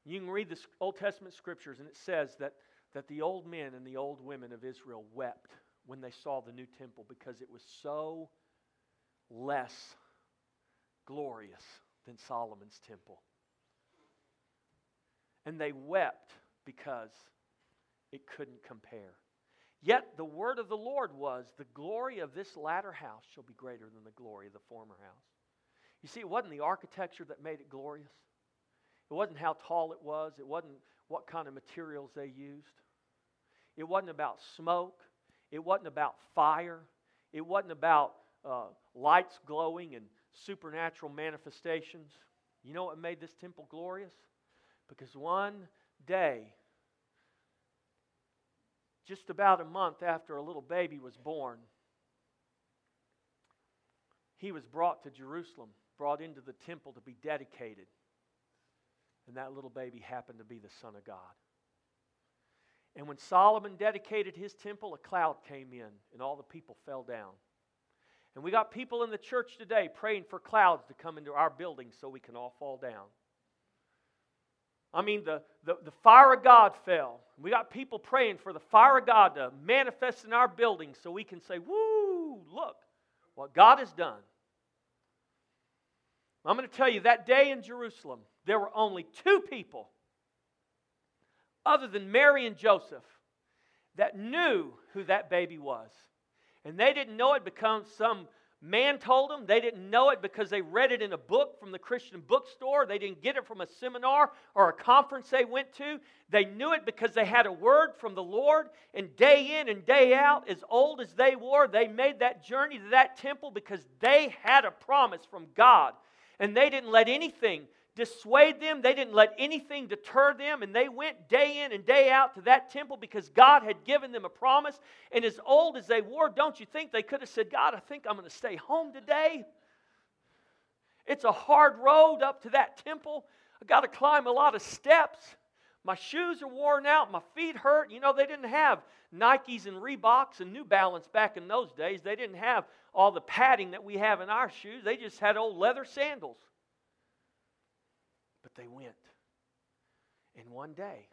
You can read the Old Testament scriptures, and it says that, that the old men and the old women of Israel wept when they saw the new temple because it was so less glorious than Solomon's temple. And they wept because it couldn't compare. Yet the word of the Lord was, The glory of this latter house shall be greater than the glory of the former house. You see, it wasn't the architecture that made it glorious, it wasn't how tall it was, it wasn't what kind of materials they used, it wasn't about smoke, it wasn't about fire, it wasn't about uh, lights glowing and supernatural manifestations. You know what made this temple glorious? Because one day, just about a month after a little baby was born, he was brought to Jerusalem, brought into the temple to be dedicated. And that little baby happened to be the Son of God. And when Solomon dedicated his temple, a cloud came in, and all the people fell down. And we got people in the church today praying for clouds to come into our building so we can all fall down. I mean, the, the, the fire of God fell. We got people praying for the fire of God to manifest in our building so we can say, Woo, look what God has done. I'm going to tell you that day in Jerusalem, there were only two people, other than Mary and Joseph, that knew who that baby was. And they didn't know it because some man told them. They didn't know it because they read it in a book from the Christian bookstore. They didn't get it from a seminar or a conference they went to. They knew it because they had a word from the Lord. And day in and day out, as old as they were, they made that journey to that temple because they had a promise from God. And they didn't let anything dissuade them. They didn't let anything deter them. And they went day in and day out to that temple because God had given them a promise. And as old as they were, don't you think they could have said, God, I think I'm going to stay home today? It's a hard road up to that temple. I got to climb a lot of steps. My shoes are worn out. My feet hurt. You know, they didn't have Nikes and Reeboks and New Balance back in those days. They didn't have all the padding that we have in our shoes. They just had old leather sandals. But they went. And one day,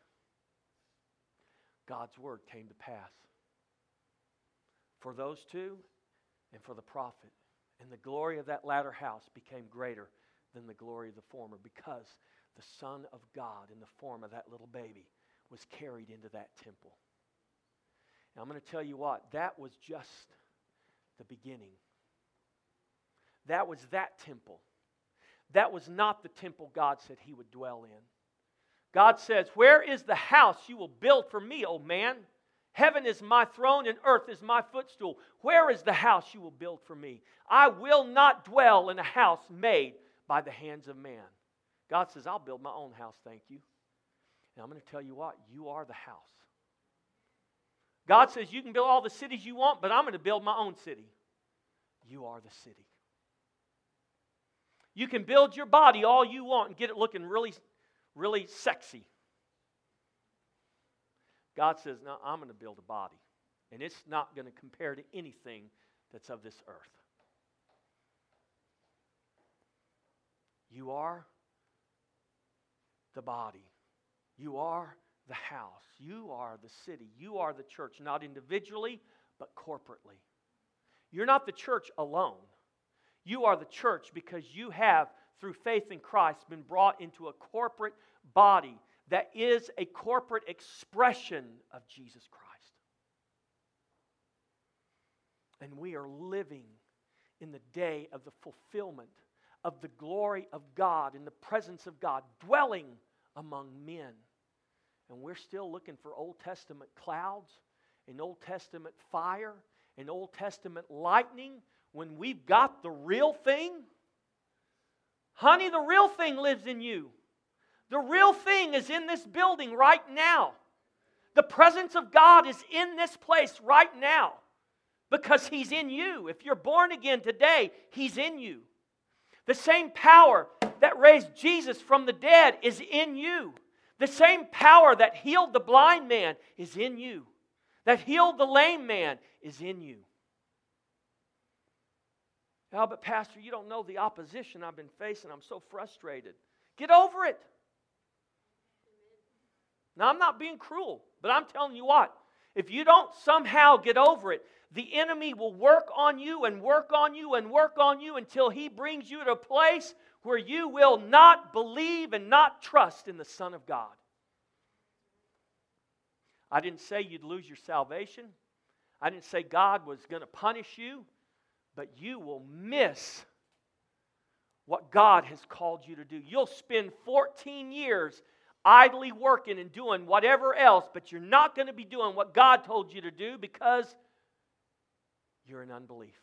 God's word came to pass for those two and for the prophet. And the glory of that latter house became greater than the glory of the former because the Son of God in the form of that little baby was carried into that temple. And I'm going to tell you what, that was just the beginning. That was that temple. That was not the temple God said he would dwell in. God says, Where is the house you will build for me, O man? Heaven is my throne and earth is my footstool. Where is the house you will build for me? I will not dwell in a house made by the hands of man. God says, I'll build my own house, thank you. And I'm going to tell you what, you are the house. God says, You can build all the cities you want, but I'm going to build my own city. You are the city. You can build your body all you want and get it looking really, really sexy. God says, No, I'm going to build a body. And it's not going to compare to anything that's of this earth. You are the body. You are the house. You are the city. You are the church, not individually, but corporately. You're not the church alone. You are the church because you have, through faith in Christ, been brought into a corporate body that is a corporate expression of Jesus Christ. And we are living in the day of the fulfillment of the glory of God in the presence of God, dwelling among men. And we're still looking for Old Testament clouds and Old Testament fire and Old Testament lightning when we've got the real thing. Honey, the real thing lives in you. The real thing is in this building right now. The presence of God is in this place right now because He's in you. If you're born again today, He's in you. The same power that raised Jesus from the dead is in you. The same power that healed the blind man is in you, that healed the lame man is in you. Oh, but Pastor, you don't know the opposition I've been facing. I'm so frustrated. Get over it. Now, I'm not being cruel, but I'm telling you what. If you don't somehow get over it, the enemy will work on you and work on you and work on you until he brings you to a place where you will not believe and not trust in the Son of God. I didn't say you'd lose your salvation. I didn't say God was going to punish you, but you will miss what God has called you to do. You'll spend 14 years idly working and doing whatever else, but you're not going to be doing what God told you to do because you're in unbelief.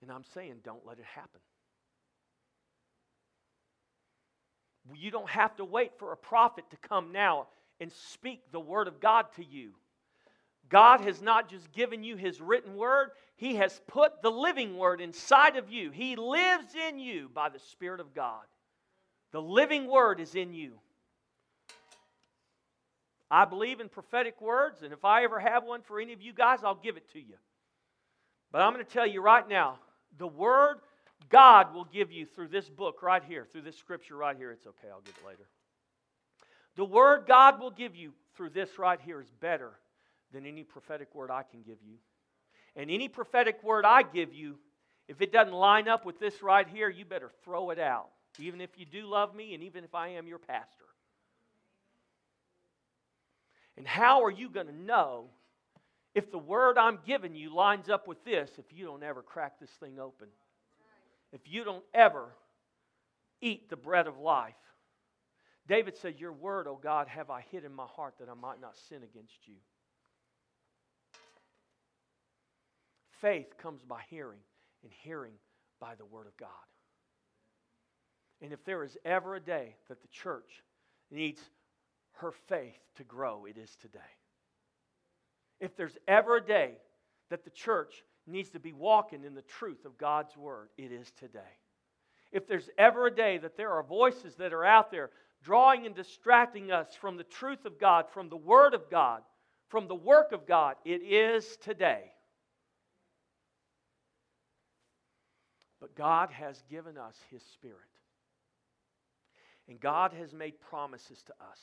And I'm saying, don't let it happen. You don't have to wait for a prophet to come now and speak the word of God to you. God has not just given you his written word, he has put the living word inside of you. He lives in you by the Spirit of God. The living word is in you. I believe in prophetic words, and if I ever have one for any of you guys, I'll give it to you. But I'm going to tell you right now the word God will give you through this book right here, through this scripture right here. It's okay, I'll get it later. The word God will give you through this right here is better than any prophetic word I can give you. And any prophetic word I give you, if it doesn't line up with this right here, you better throw it out, even if you do love me and even if I am your pastor. And how are you going to know if the word I'm giving you lines up with this if you don't ever crack this thing open? If you don't ever eat the bread of life? David said, Your word, O God, have I hid in my heart that I might not sin against you. Faith comes by hearing, and hearing by the word of God. And if there is ever a day that the church needs her faith to grow, it is today. If there's ever a day that the church needs to be walking in the truth of God's word, it is today. If there's ever a day that there are voices that are out there drawing and distracting us from the truth of God, from the word of God, from the work of God, it is today. But God has given us His Spirit. And God has made promises to us.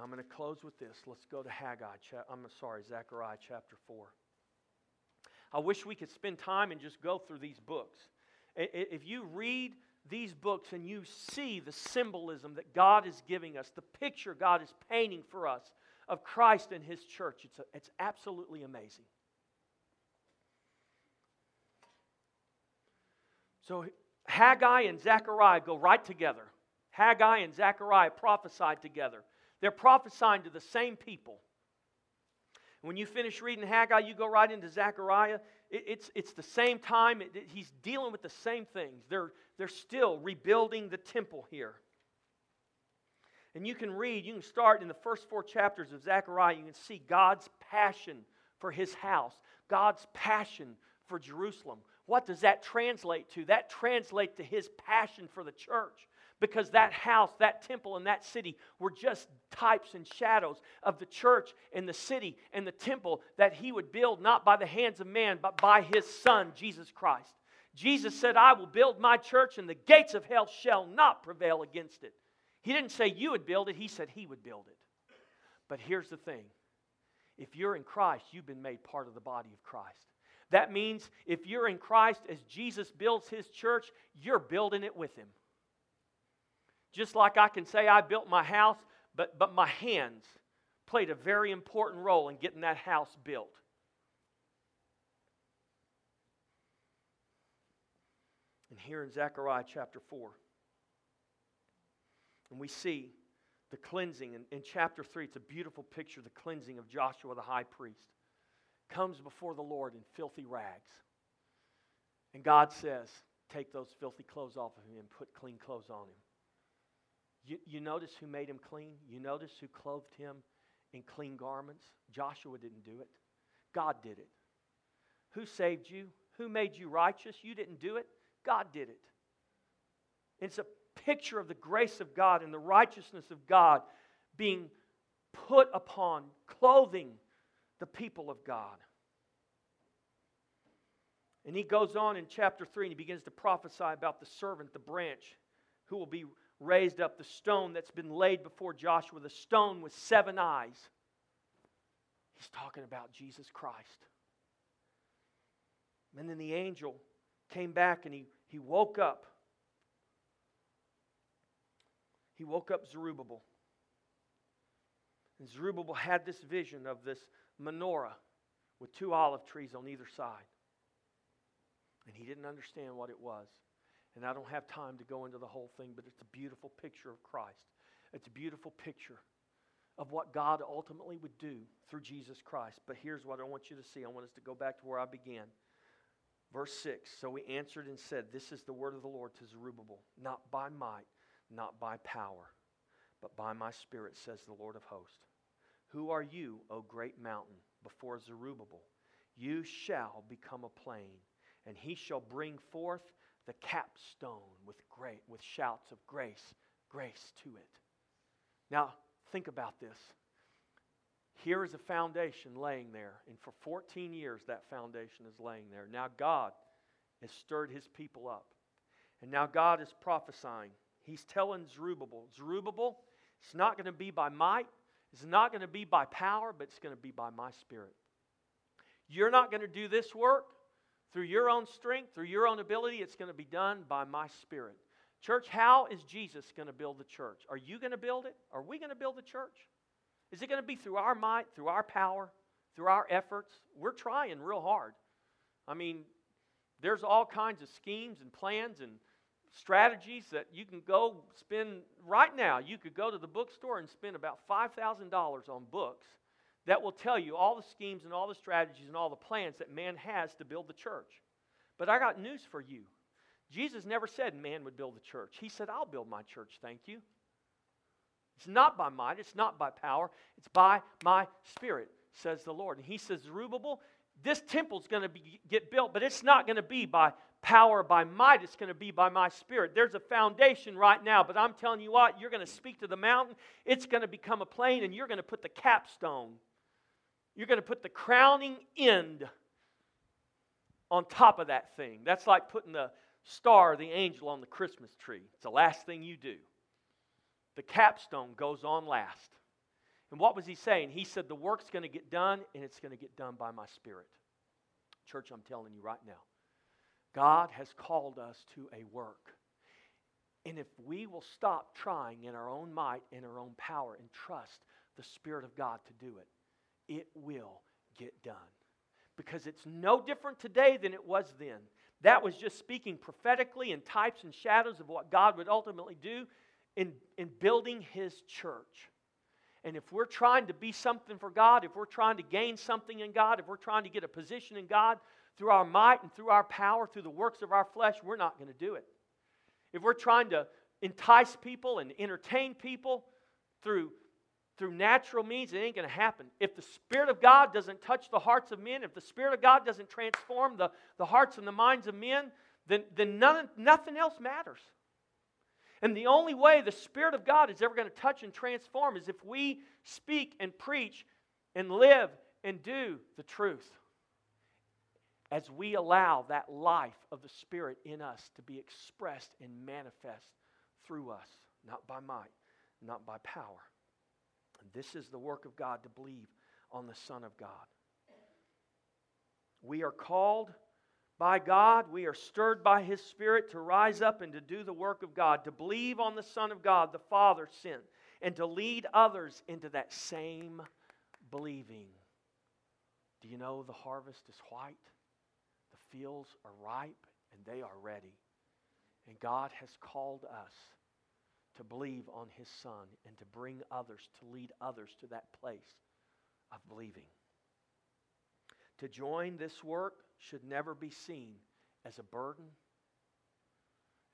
I'm going to close with this. Let's go to Haggai. I'm sorry, Zechariah chapter 4. I wish we could spend time and just go through these books. If you read these books and you see the symbolism that God is giving us, the picture God is painting for us of Christ and His church, it's, a, it's absolutely amazing. So Haggai and Zechariah go right together. Haggai and Zechariah prophesied together. They're prophesying to the same people. When you finish reading Haggai, you go right into Zechariah. It, it's, it's the same time. It, it, he's dealing with the same things. They're, they're still rebuilding the temple here. And you can read, you can start in the first four chapters of Zechariah, you can see God's passion for his house, God's passion for Jerusalem. What does that translate to? That translates to his passion for the church because that house, that temple, and that city were just types and shadows of the church and the city and the temple that he would build not by the hands of man, but by his son, Jesus Christ. Jesus said, I will build my church, and the gates of hell shall not prevail against it. He didn't say you would build it, he said he would build it. But here's the thing if you're in Christ, you've been made part of the body of Christ. That means if you're in Christ, as Jesus builds his church, you're building it with him. Just like I can say I built my house, but, but my hands played a very important role in getting that house built. And here in Zechariah chapter 4, And we see the cleansing in, in chapter 3. It's a beautiful picture the cleansing of Joshua the high priest. Comes before the Lord in filthy rags. And God says, Take those filthy clothes off of him and put clean clothes on him. You, you notice who made him clean? You notice who clothed him in clean garments? Joshua didn't do it, God did it. Who saved you? Who made you righteous? You didn't do it, God did it. It's a picture of the grace of God and the righteousness of God being put upon, clothing the people of God. And he goes on in chapter 3 and he begins to prophesy about the servant, the branch, who will be raised up, the stone that's been laid before Joshua, the stone with seven eyes. He's talking about Jesus Christ. And then the angel came back and he, he woke up. He woke up Zerubbabel. And Zerubbabel had this vision of this menorah with two olive trees on either side. And he didn't understand what it was. And I don't have time to go into the whole thing, but it's a beautiful picture of Christ. It's a beautiful picture of what God ultimately would do through Jesus Christ. But here's what I want you to see. I want us to go back to where I began. Verse 6 So we answered and said, This is the word of the Lord to Zerubbabel, not by might, not by power, but by my spirit, says the Lord of hosts. Who are you, O great mountain, before Zerubbabel? You shall become a plain, and he shall bring forth the capstone with great with shouts of grace, grace to it. Now, think about this. Here is a foundation laying there, and for 14 years that foundation is laying there. Now God has stirred his people up. And now God is prophesying. He's telling Zerubbabel, Zerubbabel, it's not going to be by might, it's not going to be by power, but it's going to be by my spirit. You're not going to do this work through your own strength, through your own ability. It's going to be done by my spirit. Church, how is Jesus going to build the church? Are you going to build it? Are we going to build the church? Is it going to be through our might, through our power, through our efforts? We're trying real hard. I mean, there's all kinds of schemes and plans and strategies that you can go spend right now. You could go to the bookstore and spend about $5,000 on books that will tell you all the schemes and all the strategies and all the plans that man has to build the church. But I got news for you. Jesus never said man would build the church. He said, I'll build my church, thank you. It's not by might, it's not by power, it's by my spirit, says the Lord. And he says, Zerubbabel, this temple's going to get built, but it's not going to be by power, by might. It's going to be by my spirit. There's a foundation right now, but I'm telling you what, you're going to speak to the mountain. It's going to become a plain, and you're going to put the capstone. You're going to put the crowning end on top of that thing. That's like putting the star, the angel, on the Christmas tree. It's the last thing you do. The capstone goes on last. And what was he saying? He said, The work's going to get done, and it's going to get done by my spirit. Church, I'm telling you right now, God has called us to a work. And if we will stop trying in our own might, in our own power, and trust the Spirit of God to do it, it will get done. Because it's no different today than it was then. That was just speaking prophetically in types and shadows of what God would ultimately do in, in building His church. And if we're trying to be something for God, if we're trying to gain something in God, if we're trying to get a position in God through our might and through our power, through the works of our flesh, we're not going to do it. If we're trying to entice people and entertain people through, through natural means, it ain't going to happen. If the Spirit of God doesn't touch the hearts of men, if the Spirit of God doesn't transform the, the hearts and the minds of men, then, then none, nothing else matters. And the only way the Spirit of God is ever going to touch and transform is if we speak and preach and live and do the truth. As we allow that life of the Spirit in us to be expressed and manifest through us, not by might, not by power. This is the work of God to believe on the Son of God. We are called by God. We are stirred by His Spirit to rise up and to do the work of God, to believe on the Son of God, the Father sent, and to lead others into that same believing. Do you know the harvest is white? Fields are ripe and they are ready. And God has called us to believe on his Son and to bring others, to lead others to that place of believing. To join this work should never be seen as a burden.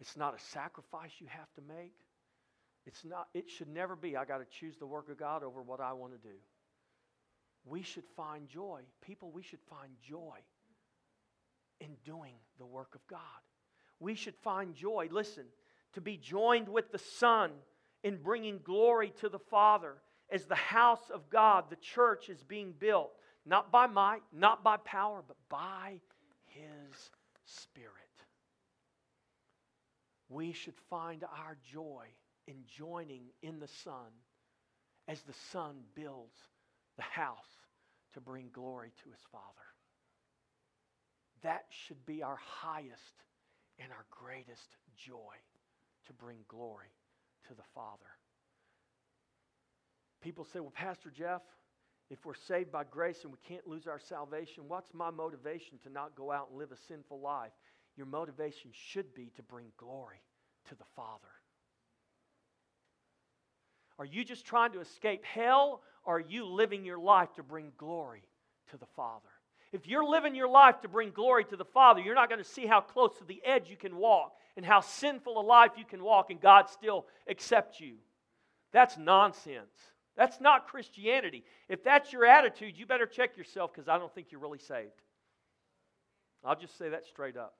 It's not a sacrifice you have to make. It's not, it should never be, I got to choose the work of God over what I want to do. We should find joy. People, we should find joy in doing the work of God. We should find joy, listen, to be joined with the Son in bringing glory to the Father as the house of God, the church, is being built, not by might, not by power, but by His Spirit. We should find our joy in joining in the Son as the Son builds the house to bring glory to His Father. That should be our highest and our greatest joy to bring glory to the Father. People say, well, Pastor Jeff, if we're saved by grace and we can't lose our salvation, what's my motivation to not go out and live a sinful life? Your motivation should be to bring glory to the Father. Are you just trying to escape hell, or are you living your life to bring glory to the Father? If you're living your life to bring glory to the Father, you're not going to see how close to the edge you can walk and how sinful a life you can walk and God still accept you. That's nonsense. That's not Christianity. If that's your attitude, you better check yourself because I don't think you're really saved. I'll just say that straight up.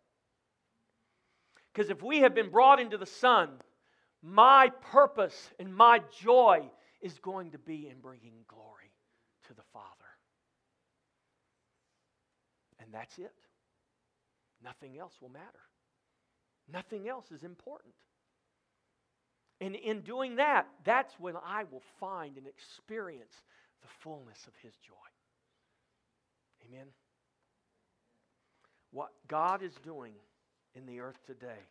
Because if we have been brought into the Son, my purpose and my joy is going to be in bringing glory to the Father. And that's it. Nothing else will matter. Nothing else is important. And in doing that, that's when I will find and experience the fullness of His joy. Amen. What God is doing in the earth today,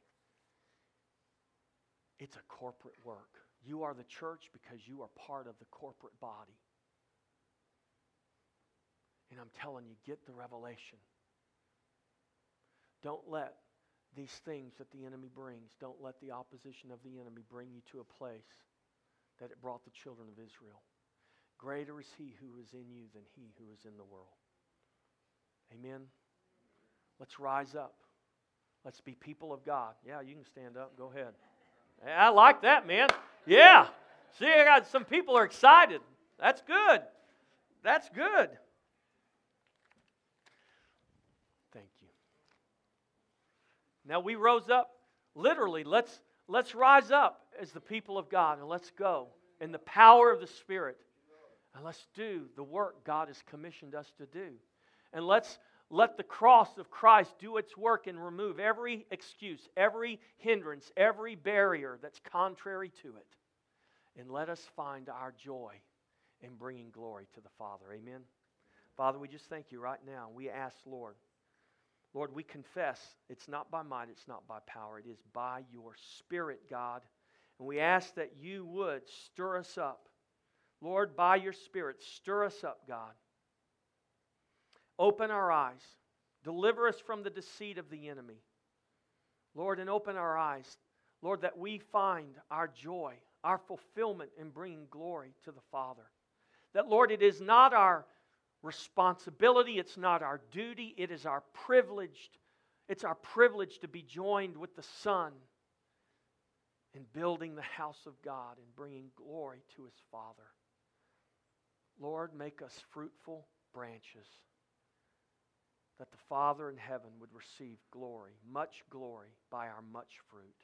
it's a corporate work. You are the church because you are part of the corporate body. And I'm telling you, get the revelation. Don't let these things that the enemy brings, don't let the opposition of the enemy bring you to a place that it brought the children of Israel. Greater is he who is in you than he who is in the world. Amen. Let's rise up. Let's be people of God. Yeah, you can stand up. Go ahead. I like that, man. Yeah. See, I got some people are excited. That's good. That's good. Now we rose up, literally, let's, let's rise up as the people of God and let's go in the power of the Spirit. And let's do the work God has commissioned us to do. And let's let the cross of Christ do its work and remove every excuse, every hindrance, every barrier that's contrary to it. And let us find our joy in bringing glory to the Father. Amen. Father, we just thank you right now. We ask, Lord, Lord, we confess it's not by might, it's not by power, it is by your Spirit, God. And we ask that you would stir us up. Lord, by your Spirit, stir us up, God. Open our eyes. Deliver us from the deceit of the enemy. Lord, and open our eyes, Lord, that we find our joy, our fulfillment in bringing glory to the Father. That, Lord, it is not our responsibility, it's not our duty, it is our privilege. It's our privilege to be joined with the Son in building the house of God and bringing glory to his Father. Lord, make us fruitful branches that the Father in heaven would receive glory, much glory, by our much fruit.